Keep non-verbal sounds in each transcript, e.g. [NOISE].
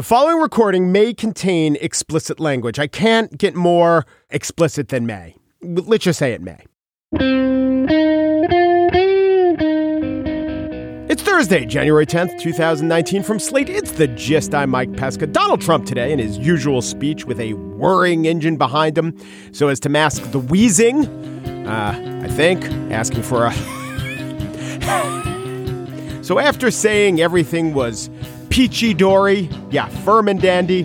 The following recording may contain explicit language. I can't get more explicit than may. Let's just say it may. It's Thursday, January 10th, 2019. From Slate, it's the gist. I'm Mike Pesca. Donald Trump today in his usual speech with a whirring engine behind him so as to mask the wheezing. Uh, I think, asking for a. [LAUGHS] so after saying everything was peachy dory, yeah, firm and dandy,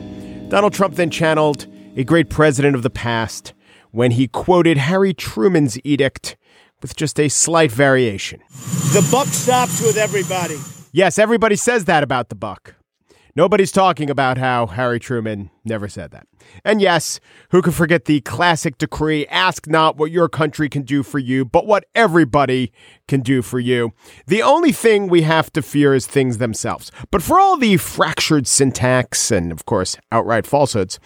Donald Trump then channeled a great president of the past when he quoted Harry Truman's edict with just a slight variation. The buck stops with everybody. Yes, everybody says that about the buck. Nobody's talking about how Harry Truman never said that. And yes, who can forget the classic decree ask not what your country can do for you, but what everybody can do for you. The only thing we have to fear is things themselves. But for all the fractured syntax and, of course, outright falsehoods,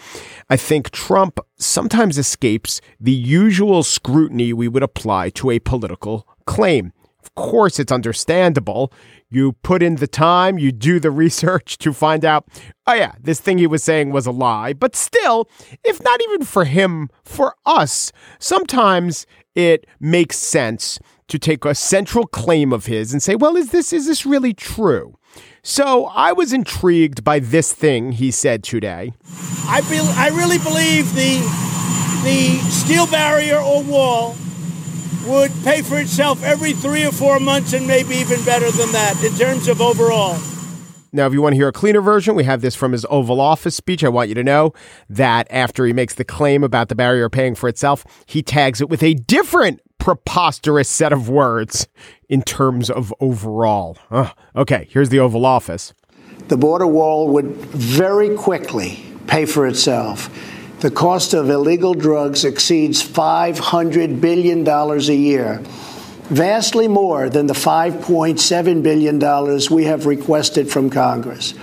I think Trump sometimes escapes the usual scrutiny we would apply to a political claim. Of course, it's understandable. You put in the time, you do the research to find out, oh, yeah, this thing he was saying was a lie. But still, if not even for him, for us, sometimes it makes sense to take a central claim of his and say, well, is this, is this really true? So I was intrigued by this thing he said today. I, be- I really believe the, the steel barrier or wall would pay for itself every three or four months and maybe even better than that in terms of overall. Now, if you want to hear a cleaner version, we have this from his Oval Office speech. I want you to know that after he makes the claim about the barrier paying for itself, he tags it with a different preposterous set of words in terms of overall. Uh, okay, here's the Oval Office. The border wall would very quickly pay for itself. The cost of illegal drugs exceeds $500 billion a year, vastly more than the $5.7 billion we have requested from Congress.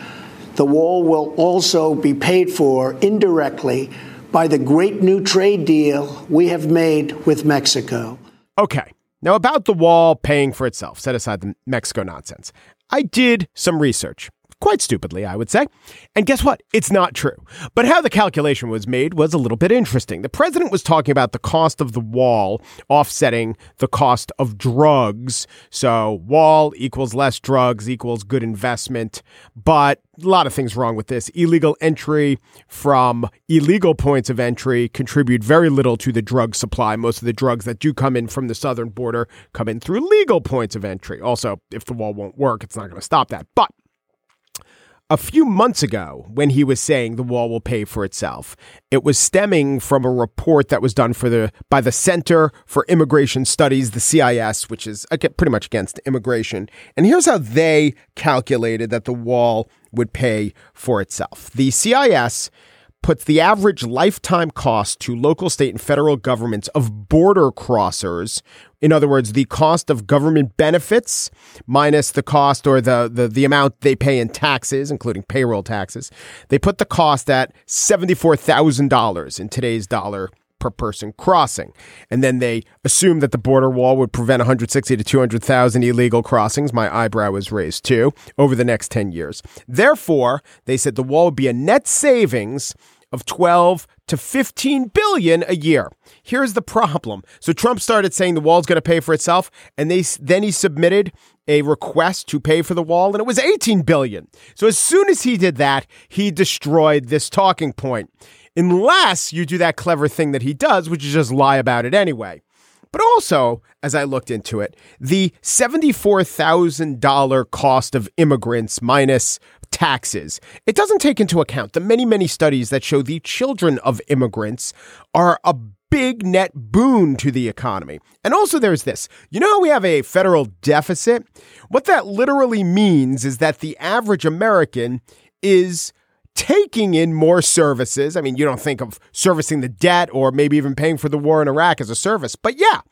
The wall will also be paid for indirectly by the great new trade deal we have made with Mexico. Okay. Now, about the wall paying for itself, set aside the Mexico nonsense. I did some research quite stupidly, I would say. And guess what? It's not true. But how the calculation was made was a little bit interesting. The president was talking about the cost of the wall offsetting the cost of drugs. So, wall equals less drugs equals good investment. But a lot of things wrong with this. Illegal entry from illegal points of entry contribute very little to the drug supply. Most of the drugs that do come in from the southern border come in through legal points of entry. Also, if the wall won't work, it's not going to stop that. But a few months ago, when he was saying the wall will pay for itself, it was stemming from a report that was done for the by the Center for Immigration Studies, the CIS, which is pretty much against immigration. And here's how they calculated that the wall would pay for itself. The CIS puts the average lifetime cost to local, state, and federal governments of border crossers. In other words, the cost of government benefits minus the cost or the, the, the amount they pay in taxes, including payroll taxes. They put the cost at $74,000 in today's dollar per person crossing. And then they assume that the border wall would prevent 160 to 200,000 illegal crossings. My eyebrow was raised too over the next 10 years. Therefore, they said the wall would be a net savings of 12 to 15 billion a year. Here's the problem. So Trump started saying the wall's going to pay for itself and they then he submitted a request to pay for the wall and it was 18 billion. So as soon as he did that, he destroyed this talking point. Unless you do that clever thing that he does, which is just lie about it anyway. But also, as I looked into it, the $74,000 cost of immigrants minus taxes. It doesn't take into account the many, many studies that show the children of immigrants are a big net boon to the economy. And also, there's this you know, we have a federal deficit. What that literally means is that the average American is taking in more services. I mean, you don't think of servicing the debt or maybe even paying for the war in Iraq as a service. But yeah,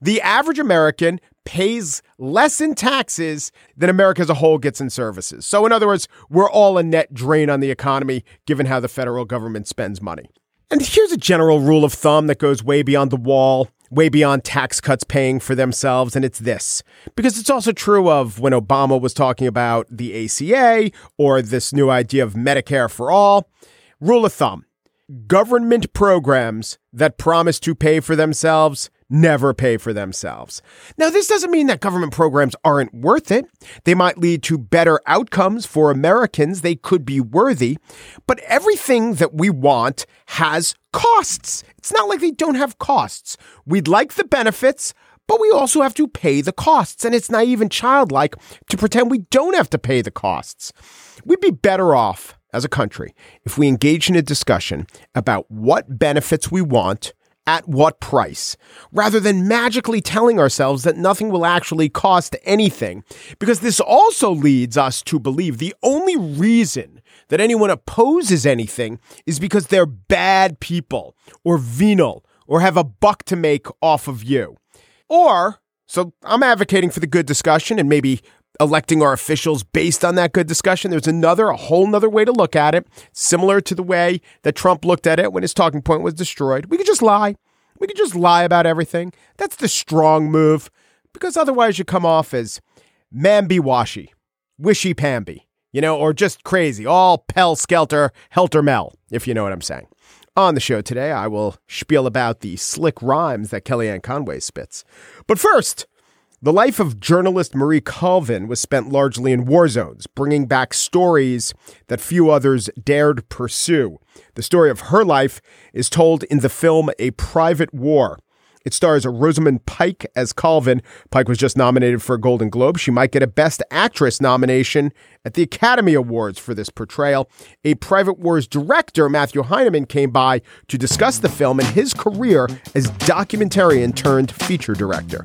the average American pays less in taxes than America as a whole gets in services. So, in other words, we're all a net drain on the economy given how the federal government spends money. And here's a general rule of thumb that goes way beyond the wall, way beyond tax cuts paying for themselves, and it's this. Because it's also true of when Obama was talking about the ACA or this new idea of Medicare for all. Rule of thumb government programs that promise to pay for themselves never pay for themselves. Now, this doesn't mean that government programs aren't worth it. They might lead to better outcomes for Americans. They could be worthy. But everything that we want has costs. It's not like they don't have costs. We'd like the benefits, but we also have to pay the costs. And it's naive and childlike to pretend we don't have to pay the costs. We'd be better off as a country if we engage in a discussion about what benefits we want at what price, rather than magically telling ourselves that nothing will actually cost anything. Because this also leads us to believe the only reason that anyone opposes anything is because they're bad people or venal or have a buck to make off of you. Or, so I'm advocating for the good discussion and maybe electing our officials based on that good discussion. There's another, a whole nother way to look at it, similar to the way that Trump looked at it when his talking point was destroyed. We could just lie. We could just lie about everything. That's the strong move, because otherwise you come off as mamby washy, wishy pamby, you know, or just crazy, all pell skelter, helter mel, if you know what I'm saying. On the show today, I will spiel about the slick rhymes that Kellyanne Conway spits. But first, the life of journalist Marie Colvin was spent largely in war zones, bringing back stories that few others dared pursue. The story of her life is told in the film A Private War. It stars Rosamund Pike as Colvin. Pike was just nominated for a Golden Globe. She might get a Best Actress nomination at the Academy Awards for this portrayal. A Private War's director, Matthew Heineman, came by to discuss the film and his career as documentarian turned feature director.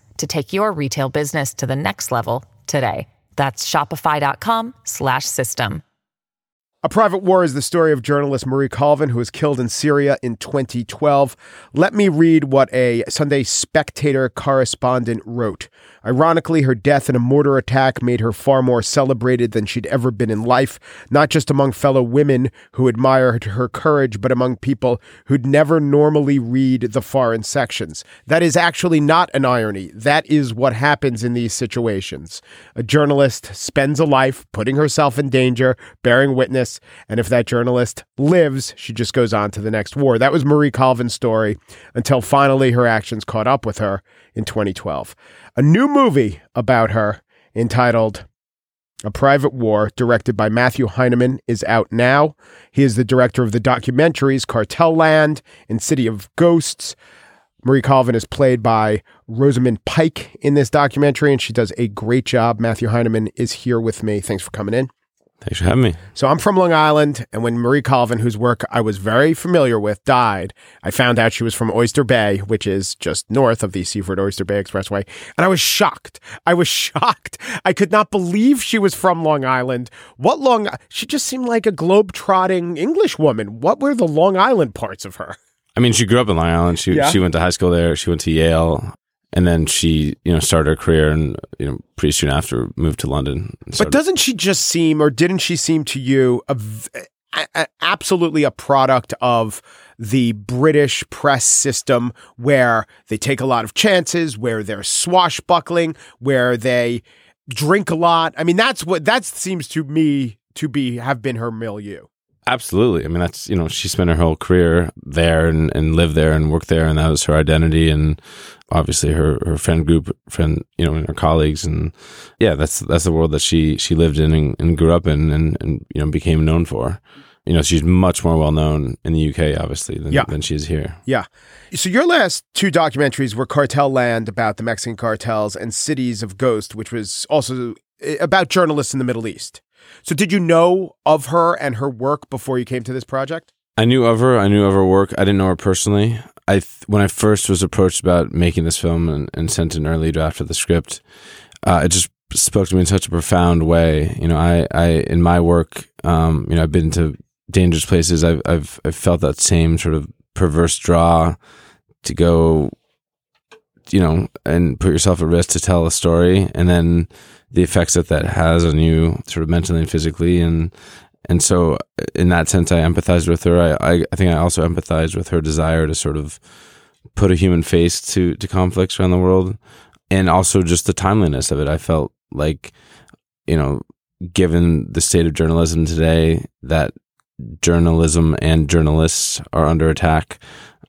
to take your retail business to the next level today. That's shopify.com/system. A Private War is the story of journalist Marie Colvin, who was killed in Syria in 2012. Let me read what a Sunday Spectator correspondent wrote. Ironically, her death in a mortar attack made her far more celebrated than she'd ever been in life, not just among fellow women who admired her courage, but among people who'd never normally read the foreign sections. That is actually not an irony. That is what happens in these situations. A journalist spends a life putting herself in danger, bearing witness, and if that journalist lives, she just goes on to the next war. That was Marie Colvin's story until finally her actions caught up with her in 2012. A new movie about her entitled A Private War, directed by Matthew Heineman, is out now. He is the director of the documentaries Cartel Land and City of Ghosts. Marie Colvin is played by Rosamund Pike in this documentary, and she does a great job. Matthew Heineman is here with me. Thanks for coming in. Thanks for having me. So I'm from Long Island, and when Marie Colvin, whose work I was very familiar with, died, I found out she was from Oyster Bay, which is just north of the Seaford Oyster Bay Expressway, and I was shocked. I was [LAUGHS] shocked. I could not believe she was from Long Island. What Long? She just seemed like a globe-trotting English woman. What were the Long Island parts of her? I mean, she grew up in Long Island. She Yeah. she went to high school there. She went to Yale, and then she you know started her career and you know pretty soon after moved to London. But doesn't she just seem, or didn't she seem to you, a, a- absolutely a product of the British press system where they take a lot of chances, where they're swashbuckling, where they drink a lot? I mean, that's what that seems to me to be have been her milieu. Absolutely. I mean, that's, you know, she spent her whole career there and, and lived there and worked there. And that was her identity. And obviously her, her friend group, friend, you know, and her colleagues. And yeah, that's, that's the world that she, she lived in and, and grew up in and, and, you know, became known for. You know, she's much more well known in the UK, obviously, than, Yeah. than she is here. Yeah. So your last two documentaries were Cartel Land about the Mexican cartels and Cities of Ghost, which was also eh, about journalists in the Middle East. So did you know of her and her work before you came to this project? I knew of her. I knew of her work. I didn't know her personally. I th- when I first was approached about making this film and, and sent an early draft of the script, uh, it just spoke to me in such a profound way. You know, I, I in my work, um, you know, I've been to dangerous places. I've, I've I've felt that same sort of perverse draw to go, you know, and put yourself at risk to tell a story, and then the effects that that has on you, sort of mentally and physically, and and so in that sense, I empathized with her. I, I, I think I also empathized with her desire to sort of put a human face to to conflicts around the world, and also just the timeliness of it. I felt like, you know, given the state of journalism today, that journalism and journalists are under attack.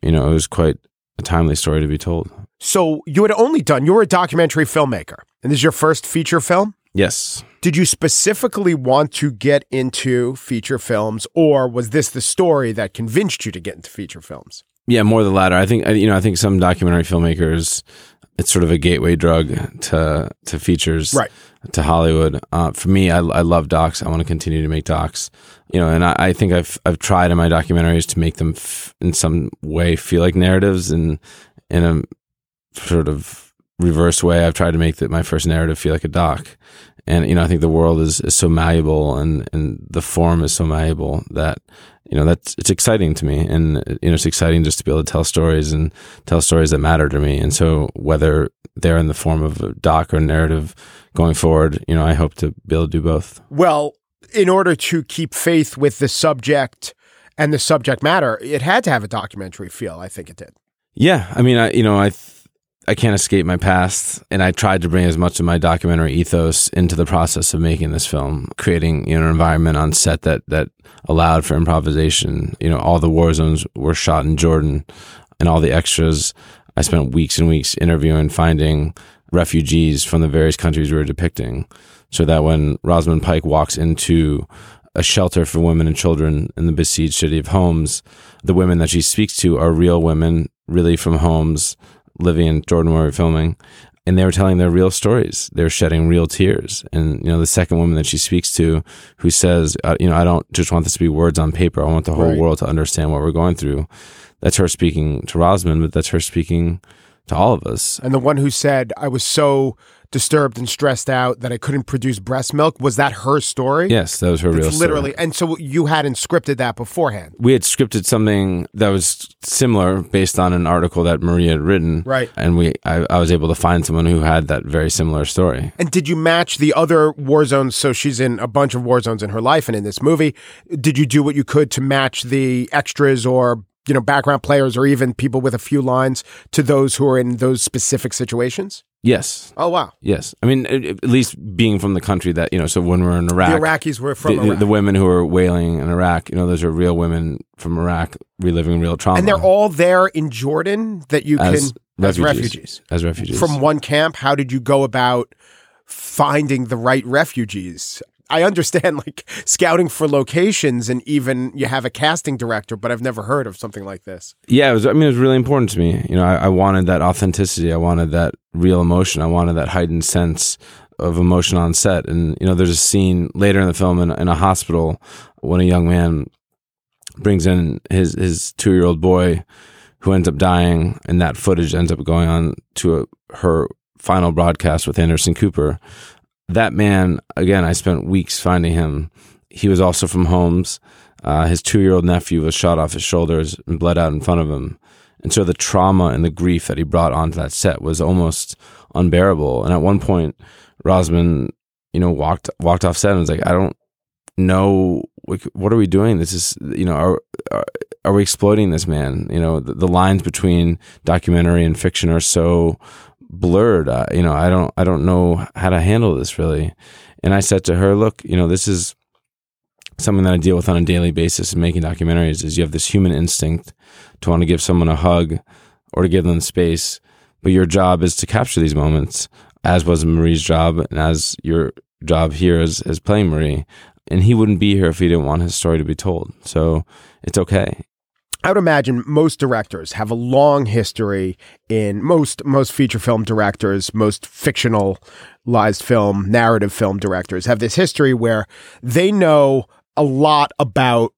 You know, it was quite a timely story to be told. So you had only done, you were a documentary filmmaker, and this is your first feature film? Yes. Did you specifically want to get into feature films, or was this the story that convinced you to get into feature films? Yeah, more the latter. I think you know. I think some documentary filmmakers, it's sort of a gateway drug to to features, Right. To Hollywood. Uh, for me, I, I love docs. I want to continue to make docs. You know, and I, I think I've I've tried in my documentaries to make them f- in some way feel like narratives, and in a sort of reverse way, I've tried to make the, my first narrative feel like a doc. And you know, I think the world is, is so malleable, and and the form is so malleable that you know that's it's exciting to me, and you know, it's exciting just to be able to tell stories and tell stories that matter to me. And so, whether they're in the form of a doc or narrative going forward, you know, I hope to be able to do both. Well, in order to keep faith with the subject and the subject matter, it had to have a documentary feel. I think it did. Yeah, I mean, I you know, I th- I can't escape my past, and I tried to bring as much of my documentary ethos into the process of making this film, creating you know an environment on set that that allowed for improvisation. You know, all the war zones were shot in Jordan, and all the extras. I spent weeks and weeks interviewing, finding refugees from the various countries we were depicting, so that when Rosamund Pike walks into a shelter for women and children in the besieged city of Homs, the women that she speaks to are real women, really from Homs, living in Jordan we're filming. And they were telling their real stories. They were shedding real tears. And, you know, the second woman that she speaks to who says, uh, you know, I don't just want this to be words on paper. I want the whole Right. world to understand what we're going through. That's her speaking to Rosamund, but that's her speaking to all of us. And the one who said, I was so disturbed and stressed out that I couldn't produce breast milk, was that her story? Yes, that was her real It's story. literally. And so you hadn't scripted that beforehand. we had scripted something that was similar based on an article that Maria had written. Right. And we I, I was able to find someone who had that very similar story. And did you match the other war zones? So she's in a bunch of war zones in her life and in this movie. Did you do what you could to match the extras or, you know, background players or even people with a few lines to those who are in those specific situations? Yes. Oh, wow. Yes. I mean, at least being from the country that, you know, so when we're in Iraq, The Iraqis were from the, Iraq. the women who are wailing in Iraq, you know, those are real women from Iraq reliving real trauma. and they're all there in Jordan that you as can, as refugees. refugees. As refugees. From one camp, how did you go about finding the right refugees? I understand like scouting for locations and even you have a casting director, but I've never heard of something like this. yeah, it was, I mean, it was really important to me. You know, I, I wanted that authenticity. I wanted that real emotion. I wanted that heightened sense of emotion on set. And, you know, there's a scene later in the film in, in a hospital when a young man brings in his, his two year old boy who ends up dying. And that footage ends up going on to a, her final broadcast with Anderson Cooper. That man, again, I spent weeks finding him. He was also from Homs. Uh, his two year old nephew was shot off his shoulders and bled out in front of him. And so the trauma and the grief that he brought onto that set was almost unbearable. And at one point, Rosamund, you know, walked walked off set and was like, I don't know like, what are we doing? This is, you know, are are, are we exploiting this man? You know, the, the lines between documentary and fiction are so blurred. You know, I don't I don't know how to handle this really. And I said to her, look, you know, this is something that I deal with on a daily basis in making documentaries is you have this human instinct to want to give someone a hug or to give them space, but your job is to capture these moments, as was Marie's job and as your job here is as playing Marie. and he wouldn't be here if he didn't want his story to be told. So it's okay. I would imagine most directors have a long history in most most feature film directors, most fictionalized film, narrative film directors have this history where they know a lot about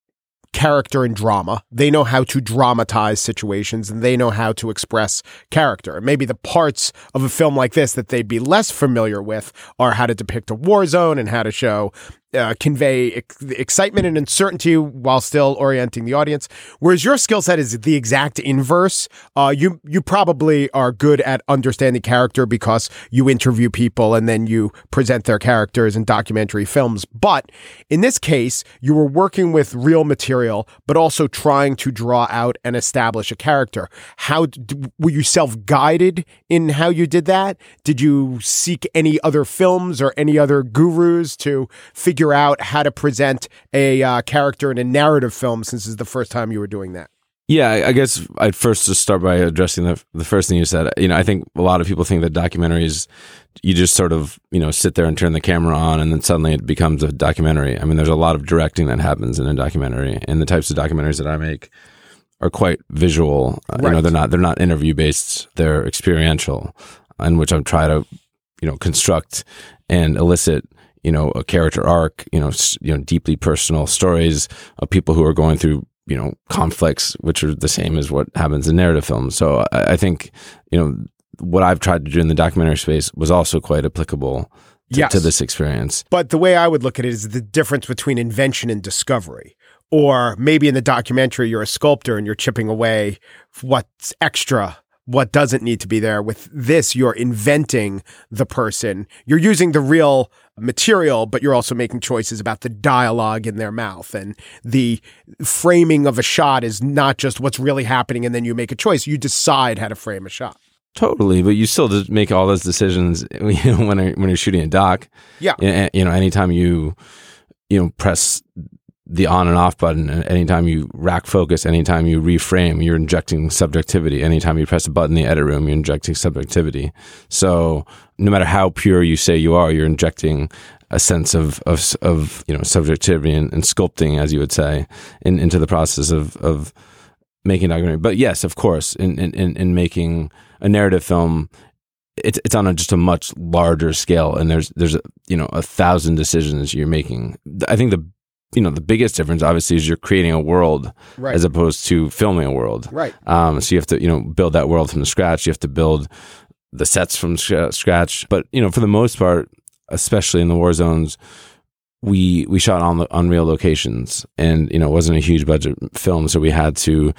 character and drama. They know how to dramatize situations and they know how to express character. Maybe the parts of a film like this that they'd be less familiar with are how to depict a war zone and how to show uh, convey ex- excitement and uncertainty while still orienting the audience. Whereas your skill set is the exact inverse. Uh, you you probably are good at understanding character because you interview people and then you present their characters in documentary films. But in this case, you were working with real material, but also trying to draw out and establish a character. How were you self guided in how you did that? Did you seek any other films or any other gurus to figure figure out how to present a uh, character in a narrative film since it's the first time you were doing that? Yeah, I guess I'd first just start by addressing the the first thing you said. You know, I think a lot of people think that documentaries you just sort of you know sit there and turn the camera on and then suddenly it becomes a documentary. I mean, there's a lot of directing that happens in a documentary, and the types of documentaries that I make are quite visual. Uh, right. You know, they're not they're not interview based. They're experiential, in which I'm trying to you know construct and elicit you know a character arc you know you know deeply personal stories of people who are going through you know conflicts which are the same as what happens in narrative films. So I, I think you know what I've tried to do in the documentary space was also quite applicable to, yes. to this experience. But the way I would look at it is the difference between invention and discovery. Or maybe in the documentary you're a sculptor and you're chipping away what's extra what doesn't need to be there. With this, you're inventing the person. You're using the real material, but you're also making choices about the dialogue in their mouth. And the framing of a shot is not just what's really happening and then you make a choice. You decide how to frame a shot. Totally, but you still make all those decisions [LAUGHS] when when you're shooting a doc. Yeah, you know, anytime you you know press the on and off button. Anytime you rack focus, anytime you reframe, you're injecting subjectivity. Anytime you press a button in the edit room, you're injecting subjectivity. So no matter how pure you say you are, you're injecting a sense of of, of you know subjectivity and, and sculpting, as you would say, in, into the process of of making a documentary. But yes, of course, in in, in making a narrative film, it's it's on a, just a much larger scale, and there's there's a, you know a thousand decisions you're making. I think the you know the biggest difference obviously is you're creating a world right. as opposed to filming a world. Right. Um, so you have to you know build that world from scratch. You have to build the sets from scratch. But you know for the most part especially in the war zones we we shot on the on real locations. And you know it wasn't a huge budget film so we had to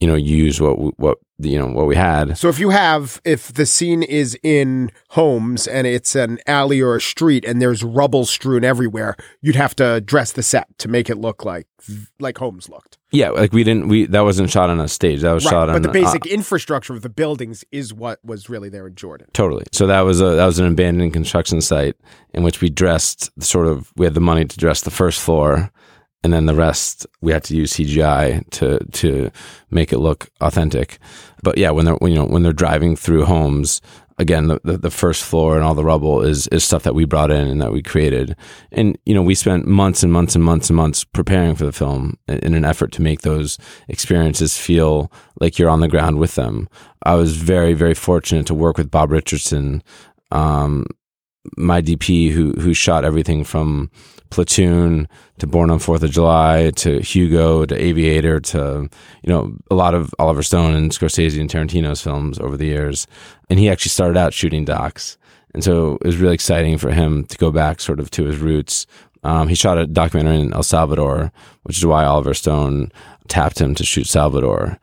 you know use what what you know what we had. So if you have if the scene is in Homs and it's an alley or a street and there's rubble strewn everywhere, you'd have to dress the set to make it look like like Homs looked. Yeah, like we didn't we that wasn't shot on a stage. That was right, shot on But the basic uh, infrastructure of the buildings is what was really there in Jordan. Totally. So that was a that was an abandoned construction site in which we dressed sort of we had the money to dress the first floor and then the rest we had to use CGI to to make it look authentic. But yeah, when they're when, you know when they're driving through Homs, again the, the, first floor and all the rubble is is stuff that we brought in and that we created. And you know we spent months and months and months and months preparing for the film in, in an effort to make those experiences feel like you're on the ground with them. I was very very fortunate to work with Bob Richardson. Um, my DP who who shot everything from Platoon to Born on Fourth of July to Hugo to Aviator to you know a lot of Oliver Stone and Scorsese and Tarantino's films over the years, and he actually started out shooting docs, and so it was really exciting for him to go back sort of to his roots. Um, he shot a documentary in El Salvador, which is why Oliver Stone tapped him to shoot Salvador,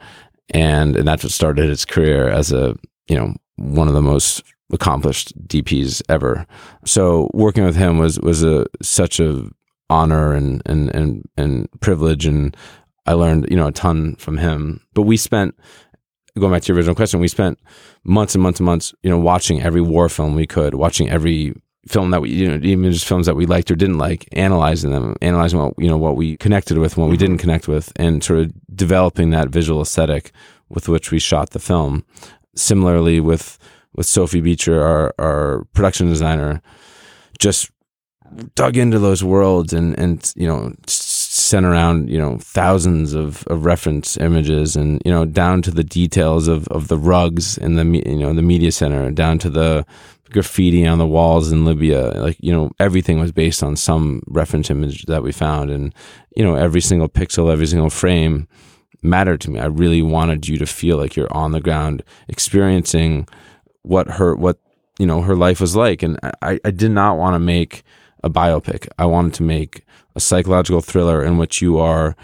and and that's what started his career as a you know one of the most accomplished DPs ever. So working with him was was a such a honor and and and and privilege, and I learned you know a ton from him. But we spent going back to your original question, we spent months and months and months, you know, watching every war film we could, watching every film that we, you know, even just films that we liked or didn't like, analyzing them, analyzing what, you know, what we connected with and what we didn't mm-hmm. connect with, and sort of developing that visual aesthetic with which we shot the film. Similarly with with Sophie Becher, our, our production designer, just dug into those worlds and and you know sent around you know thousands of, of reference images and you know down to the details of, of the rugs in the you know the media center down to the graffiti on the walls in Libya. Like you know everything was based on some reference image that we found. And you know every single pixel every single frame mattered to me. I really wanted you to feel like you're on the ground experiencing what her what you know her life was like and I, I did not want to make a biopic I wanted to make a psychological thriller in which you are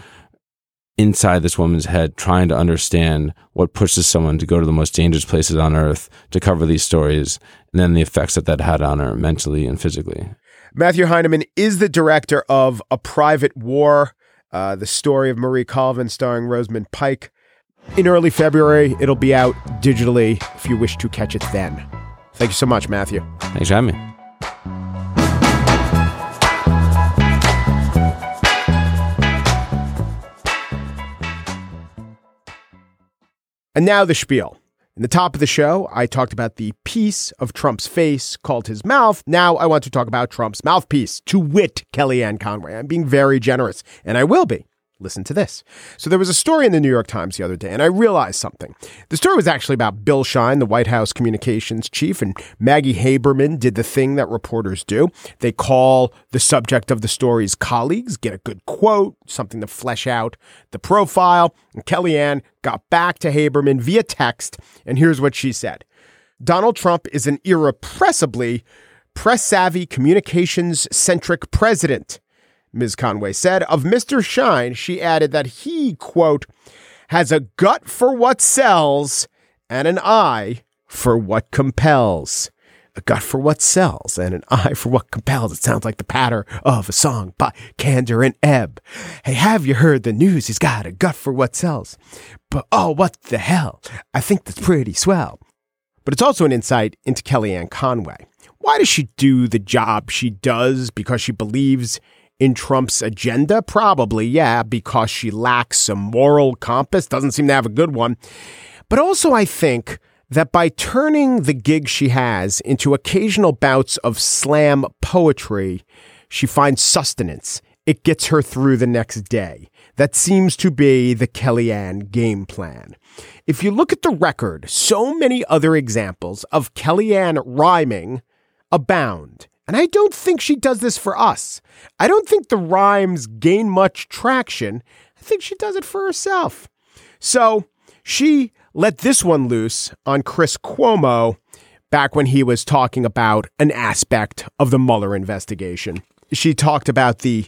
inside this woman's head trying to understand what pushes someone to go to the most dangerous places on earth to cover these stories and then the effects that that had on her mentally and physically. Matthew Heineman is the director of A Private War, uh, the story of Marie Colvin starring Rosamund Pike. In early February, it'll be out digitally if you wish to catch it then. Thank you so much, Matthew. Thanks for having me. And now the spiel. In the top of the show, I talked about the piece of Trump's face called his mouth. Now I want to talk about Trump's mouthpiece, to wit, Kellyanne Conway. I'm being very generous, and I will be. Listen to this. So there was a story in the New York Times the other day, and I realized something. The story was actually about Bill Shine, the White House communications chief, and Maggie Haberman did the thing that reporters do. They call the subject of the story's colleagues, get a good quote, something to flesh out the profile. And Kellyanne got back to Haberman via text, and here's what she said. Donald Trump is an irrepressibly press savvy, communications centric president. Ms. Conway said. Of Mr. Shine, she added that he, quote, has a gut for what sells and an eye for what compels. A gut for what sells and an eye for what compels. It sounds like the patter of a song by Kander and Ebb. Hey, have you heard the news? He's got a gut for what sells. But oh, what the hell? I think that's pretty swell. But it's also an insight into Kellyanne Conway. Why does she do the job she does? Because she believes in Trump's agenda? Probably, yeah, because she lacks a moral compass, doesn't seem to have a good one. But also, I think that by turning the gig she has into occasional bouts of slam poetry, she finds sustenance. It gets her through the next day. That seems to be the Kellyanne game plan. If you look at the record, so many other examples of Kellyanne rhyming abound. And I don't think she does this for us. I don't think the rhymes gain much traction. I think she does it for herself. So she let this one loose on Chris Cuomo back when he was talking about an aspect of the Mueller investigation. She talked about the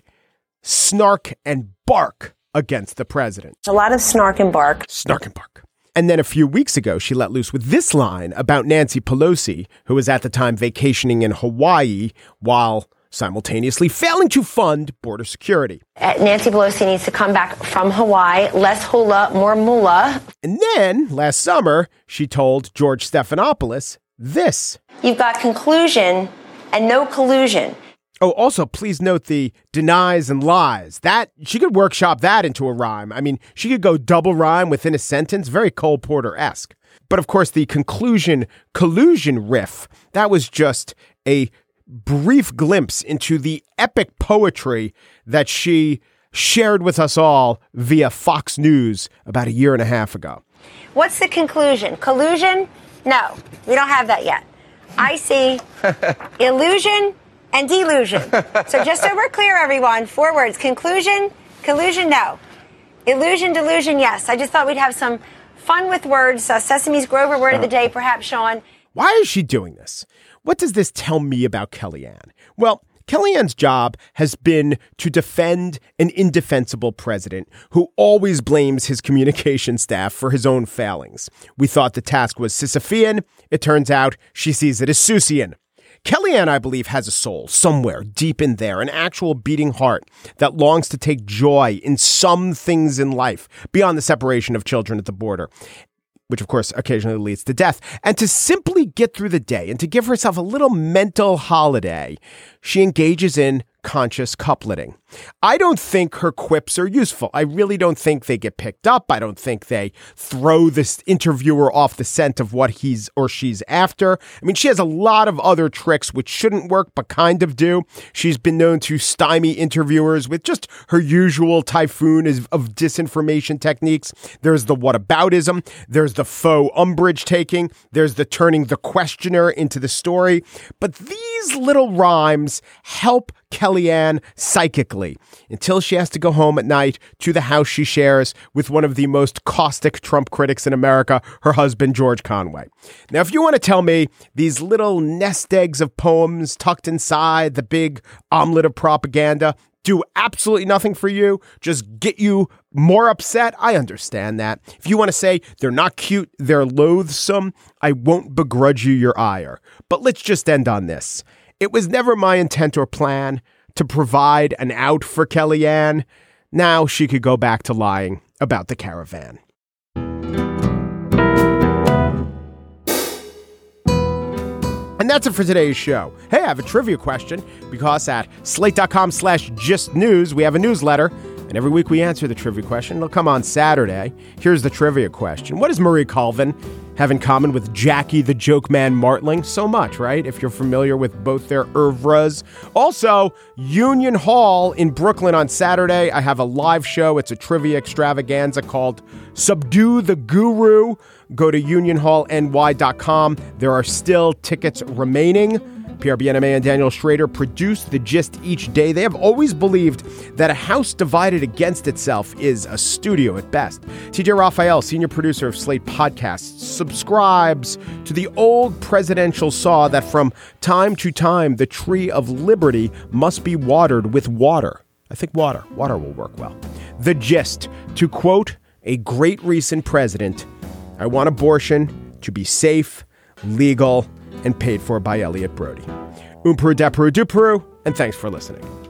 snark and bark against the president. A lot of snark and bark. Snark and bark. And then a few weeks ago, she let loose with this line about Nancy Pelosi, who was at the time vacationing in Hawaii while simultaneously failing to fund border security. Uh, Nancy Pelosi needs to come back from Hawaii, less hula, more moolah. And then last summer, she told George Stephanopoulos this You've got conclusion and no collusion. Oh, also, please note the denies and lies. That she could workshop that into a rhyme. I mean, she could go double rhyme within a sentence, very Cole Porter esque. But of course, the conclusion collusion riff, that was just a brief glimpse into the epic poetry that she shared with us all via Fox News about a year and a half ago. What's the conclusion? Collusion? No, we don't have that yet. I see [LAUGHS] illusion and delusion. so just so we're clear, everyone, four words. Conclusion, collusion, no. Illusion, delusion, yes. I just thought we'd have some fun with words. Uh, Sesame's Grover word of the day, perhaps, Sean. Why is she doing this? What does this tell me about Kellyanne? Well, Kellyanne's job has been to defend an indefensible president who always blames his communication staff for his own failings. We thought the task was Sisyphean. It turns out she sees it as Seussian. Kellyanne, I believe, has a soul somewhere deep in there, an actual beating heart that longs to take joy in some things in life beyond the separation of children at the border which of course occasionally leads to death, and to simply get through the day and to give herself a little mental holiday, she engages in conscious coupleting. I don't think her quips are useful. I really don't think they get picked up. I don't think they throw this interviewer off the scent of what he's or she's after. I mean, she has a lot of other tricks which shouldn't work but kind of do. She's been known to stymie interviewers with just her usual typhoon of disinformation techniques. There's the whataboutism, there's the faux umbrage taking, there's the turning the questioner into the story. But these little rhymes help Kellyanne psychically until she has to go home at night to the house she shares with one of the most caustic Trump critics in America, her husband, George Conway. Now, if you want to tell me these little nest eggs of poems tucked inside the big omelet of propaganda, do absolutely nothing for you, just get you more upset, I understand that. If you want to say they're not cute, they're loathsome, I won't begrudge you your ire. But let's just end on this. It was never my intent or plan to provide an out for Kellyanne. Now she could go back to lying about the caravan. And that's it for today's show. Hey, I have a trivia question because at slate.com slash gist news, we have a newsletter. And every week we answer the trivia question. It'll come on Saturday. Here's the trivia question What does Marie Colvin have in common with Jackie the Joke Man Martling? So much, right? If you're familiar with both their oeuvres. Also, Union Hall in Brooklyn on Saturday. I have a live show. It's a trivia extravaganza called Subdue the Guru. Go to unionhallny.com. There are still tickets remaining. Pierre Bienaimé and Daniel Schrader produce the gist each day. They have always believed that a house divided against itself is a studio at best. TJ Raphael, senior producer of Slate Podcasts, subscribes to the old presidential saw that from time to time the tree of liberty must be watered with water. I think water, water will work well. The gist, to quote a great recent president, I want abortion to be safe, legal, and paid for by Elliott Broidy. Umperu Deperu Duperu, and thanks for listening.